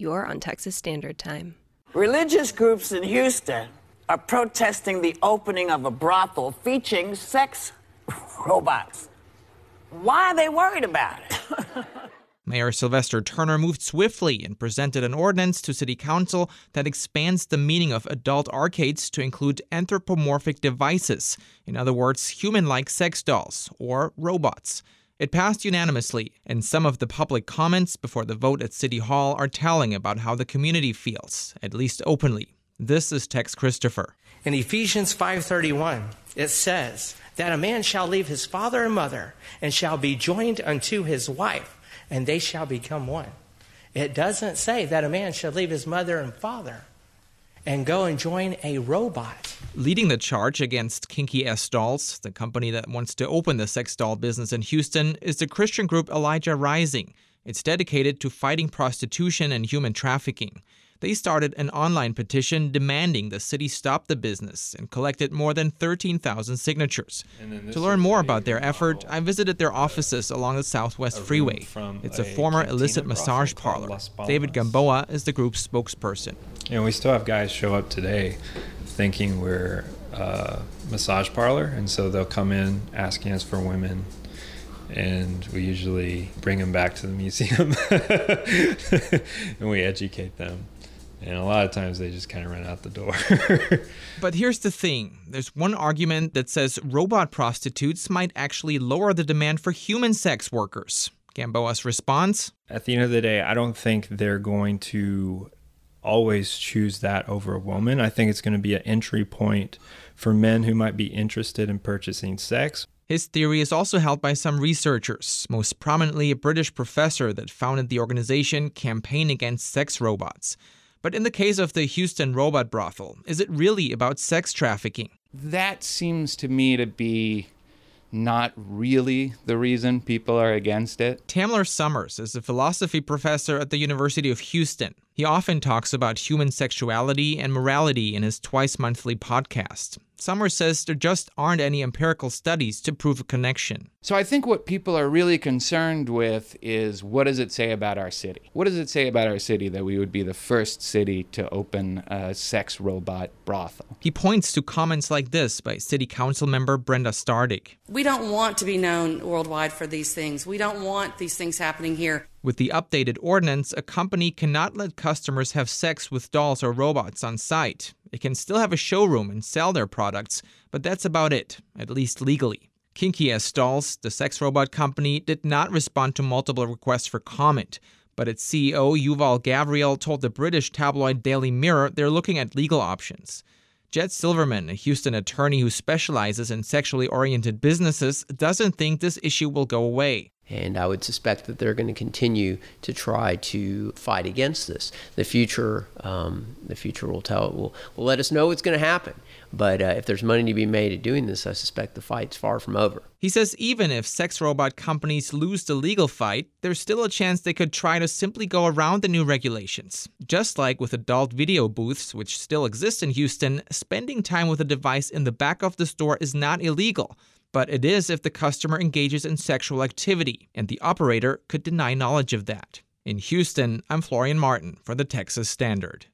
You're on Texas Standard Time. Religious groups in Houston are protesting the opening of a brothel featuring sex robots. Why are they worried about it? Mayor Sylvester Turner moved swiftly and presented an ordinance to City Council that expands the meaning of adult arcades to include anthropomorphic devices, in other words, human like sex dolls or robots. It passed unanimously, and some of the public comments before the vote at City Hall are telling about how the community feels, at least openly. This is Tex Christopher. In Ephesians 5:31, it says that a man shall leave his father and mother and shall be joined unto his wife, and they shall become one. It doesn't say that a man shall leave his mother and father and go and join a robot. Leading the charge against Kinky S Dolls, the company that wants to open the sex doll business in Houston, is the Christian group Elijah Rising. It's dedicated to fighting prostitution and human trafficking. They started an online petition demanding the city stop the business and collected more than 13,000 signatures. To learn more about their effort, I visited their offices along the Southwest Freeway. It's a, a former illicit massage parlor. David Gamboa is the group's spokesperson. You know, we still have guys show up today thinking we're a massage parlor, and so they'll come in asking us for women and we usually bring them back to the museum and we educate them. And a lot of times they just kind of run out the door. but here's the thing there's one argument that says robot prostitutes might actually lower the demand for human sex workers. Gamboa's response At the end of the day, I don't think they're going to always choose that over a woman. I think it's going to be an entry point for men who might be interested in purchasing sex. His theory is also held by some researchers, most prominently a British professor that founded the organization Campaign Against Sex Robots. But in the case of the Houston robot brothel, is it really about sex trafficking? That seems to me to be not really the reason people are against it. Tamler Sommers is a philosophy professor at the University of Houston. He often talks about human sexuality and morality in his twice monthly podcast. Sommers says there just aren't any empirical studies to prove a connection. So I think what people are really concerned with is what does it say about our city? What does it say about our city that we would be the first city to open a sex robot brothel? He points to comments like this by City Council member Brenda Stardig. We don't want to be known worldwide for these things. We don't want these things happening here. With the updated ordinance, a company cannot let customers have sex with dolls or robots on site. It can still have a showroom and sell their products, but that's about it, at least legally. Kinky S Dolls, the sex robot company, did not respond to multiple requests for comment, but its CEO Yuval Gavriel told the British tabloid Daily Mirror they're looking at legal options. Jed Silverman, a Houston attorney who specializes in sexually oriented businesses, doesn't think this issue will go away. And I would suspect that they're going to continue to try to fight against this. The future, um, the future will tell. Will will let us know what's going to happen. But uh, if there's money to be made at doing this, I suspect the fight's far from over. He says even if sex robot companies lose the legal fight, there's still a chance they could try to simply go around the new regulations. Just like with adult video booths, which still exist in Houston, spending time with a device in the back of the store is not illegal but it is if the customer engages in sexual activity, and the operator could deny knowledge of that. In Houston, I'm Florian Martin for the Texas Standard.